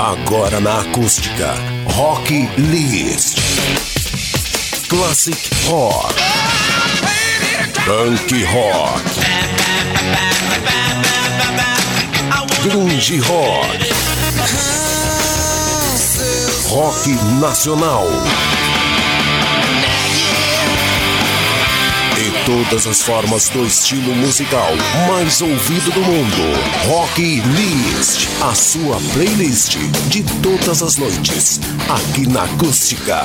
Agora na acústica. Rock List. Classic Rock. Punk Rock. Grunge Rock. Rock Nacional. todas as formas do estilo musical mais ouvido do mundo. Rock List, a sua playlist de todas as noites, aqui na Acústica.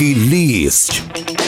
Bucky List.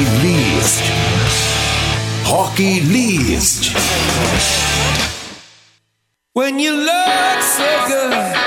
List. Rock List. When you look so good,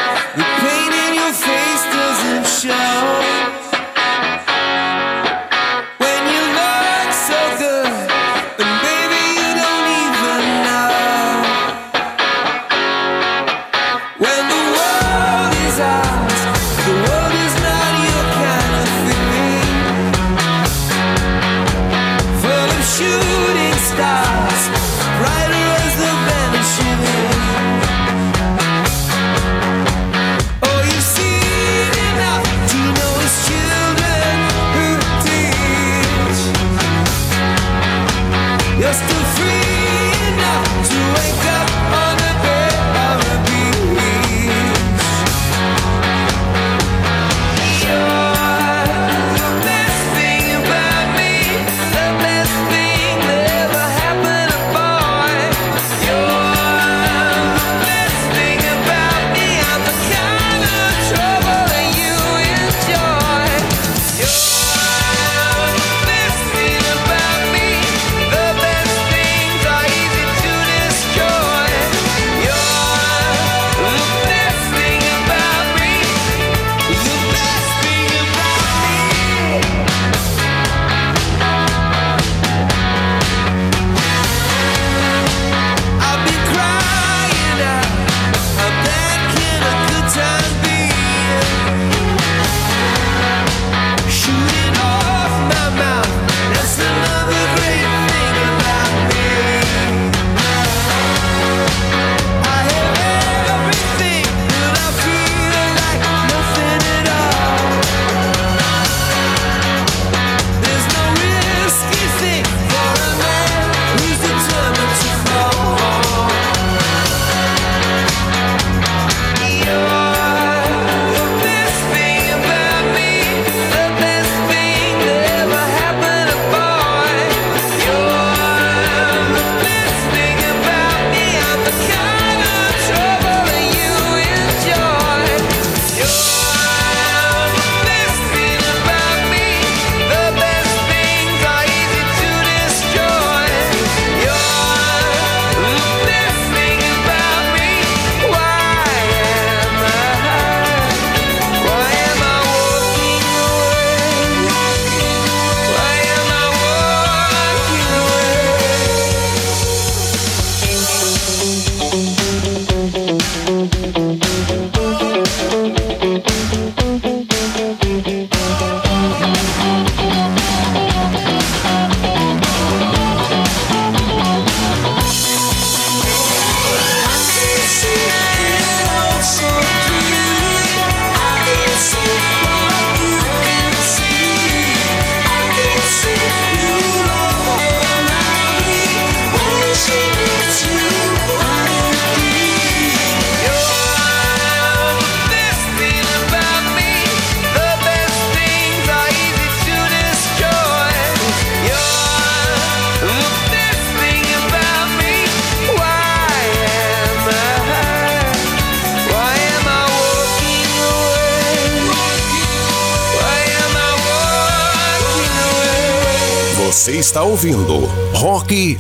ouvindo. Rock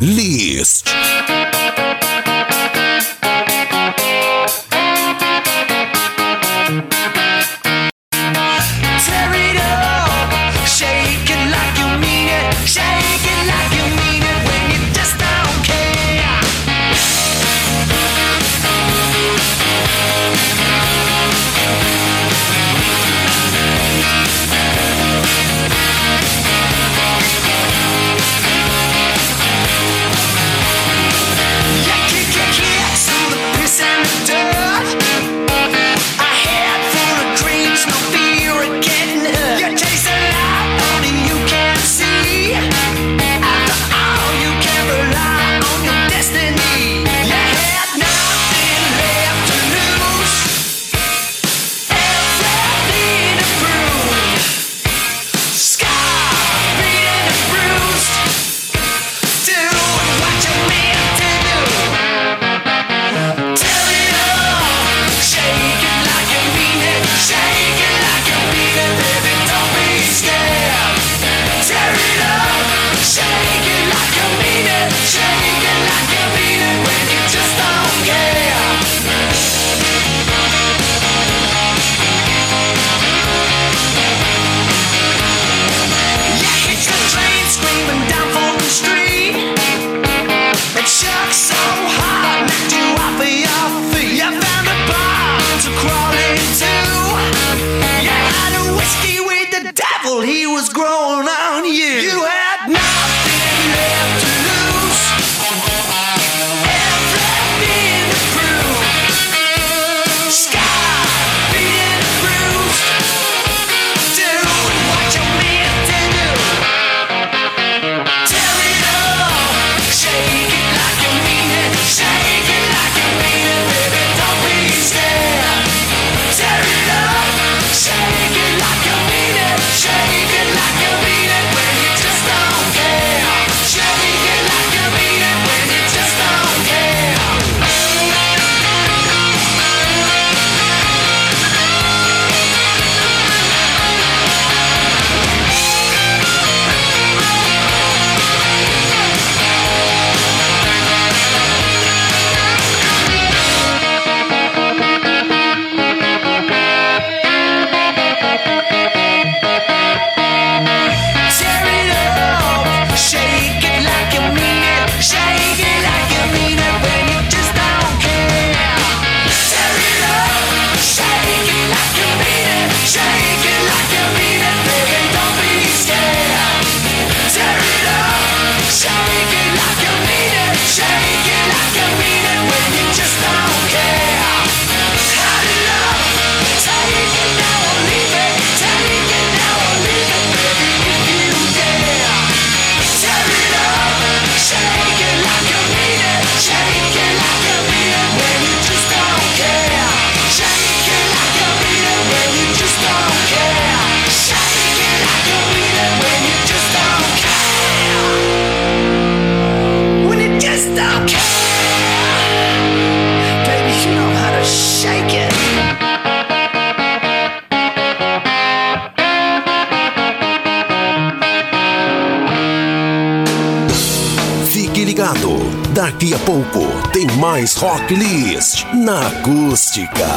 pouco tem mais Rock List na acústica.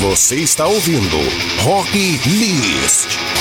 Você está ouvindo Rock List.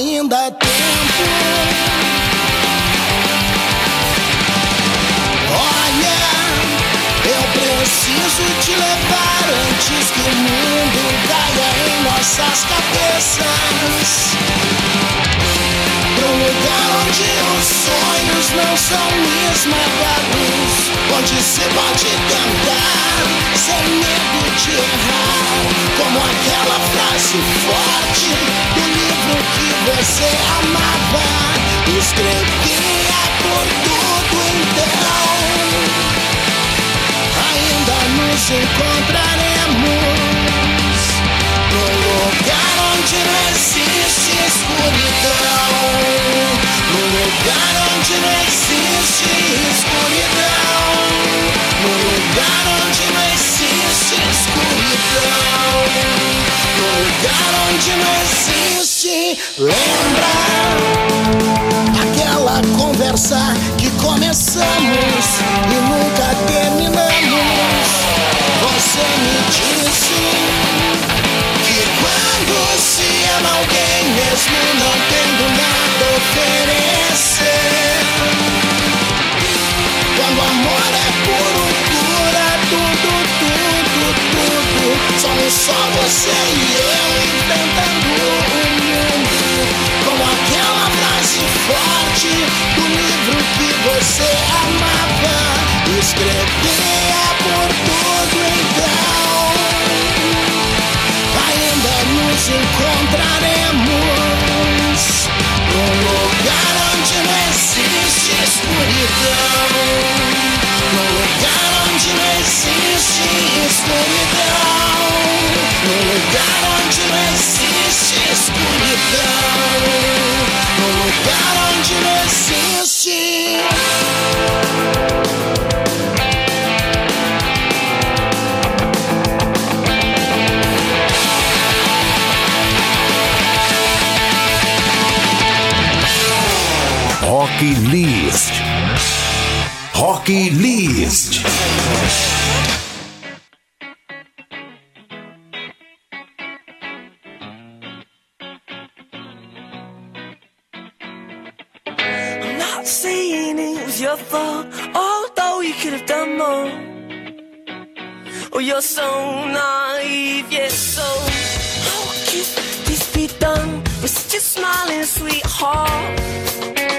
Ainda há tempo. Olha, eu preciso te levar antes que o mundo caia em nossas cabeças. Lugar onde os sonhos não são esmagados, onde se pode tentar sem medo de errar, como aquela frase forte do livro que você amava, escrevia por tudo então. Ainda nos encontraremos no lugar onde não existe escuridão. No lugar onde não existe escuridão. No lugar onde não existe escuridão. No lugar onde não existe. Lembra aquela conversa que começamos e nunca terminamos? Só você e eu inventando o mundo. Como aquela frase forte do livro que você amava Escrevia por tudo então. Ainda nos encontraremos num lugar onde não existe escuridão, num lugar onde não existe escuridão, num lugar onde não existe escuridão, num lugar onde não existe. List. Rock List. Was although you could have done more. Oh, you're so naive, yes, so how could this be done with such a smiling sweetheart?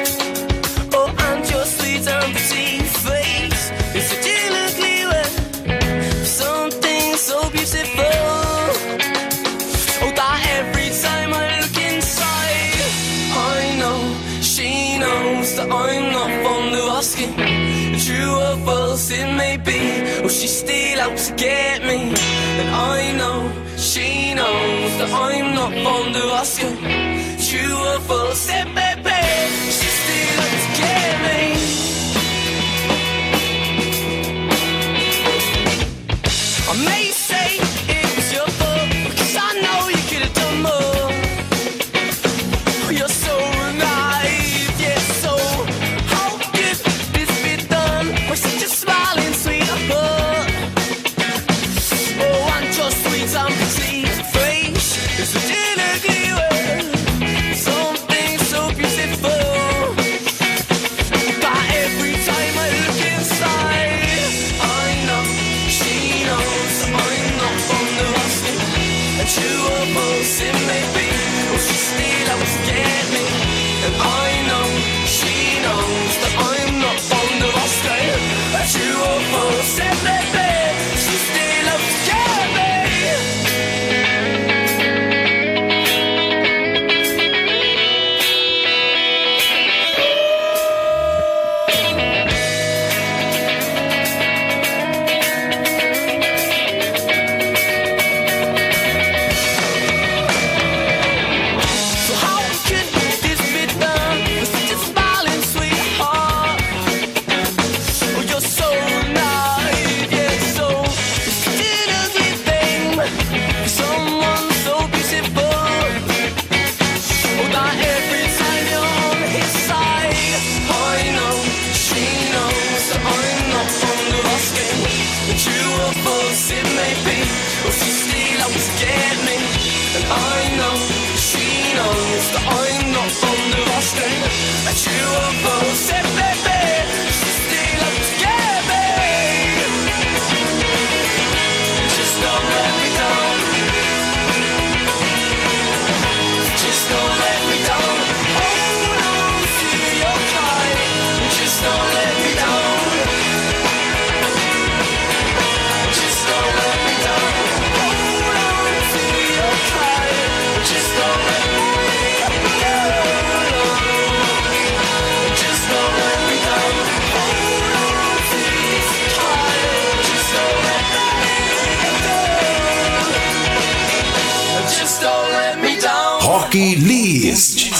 Helps get me. And I know, she knows that I'm not fond of asking. True or false, List!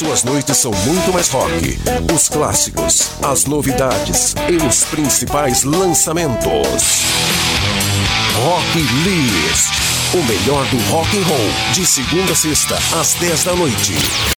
Suas noites são muito mais rock. Os clássicos, as novidades e os principais lançamentos. Rock List. O melhor do rock and roll. De segunda a sexta, às 10 da noite.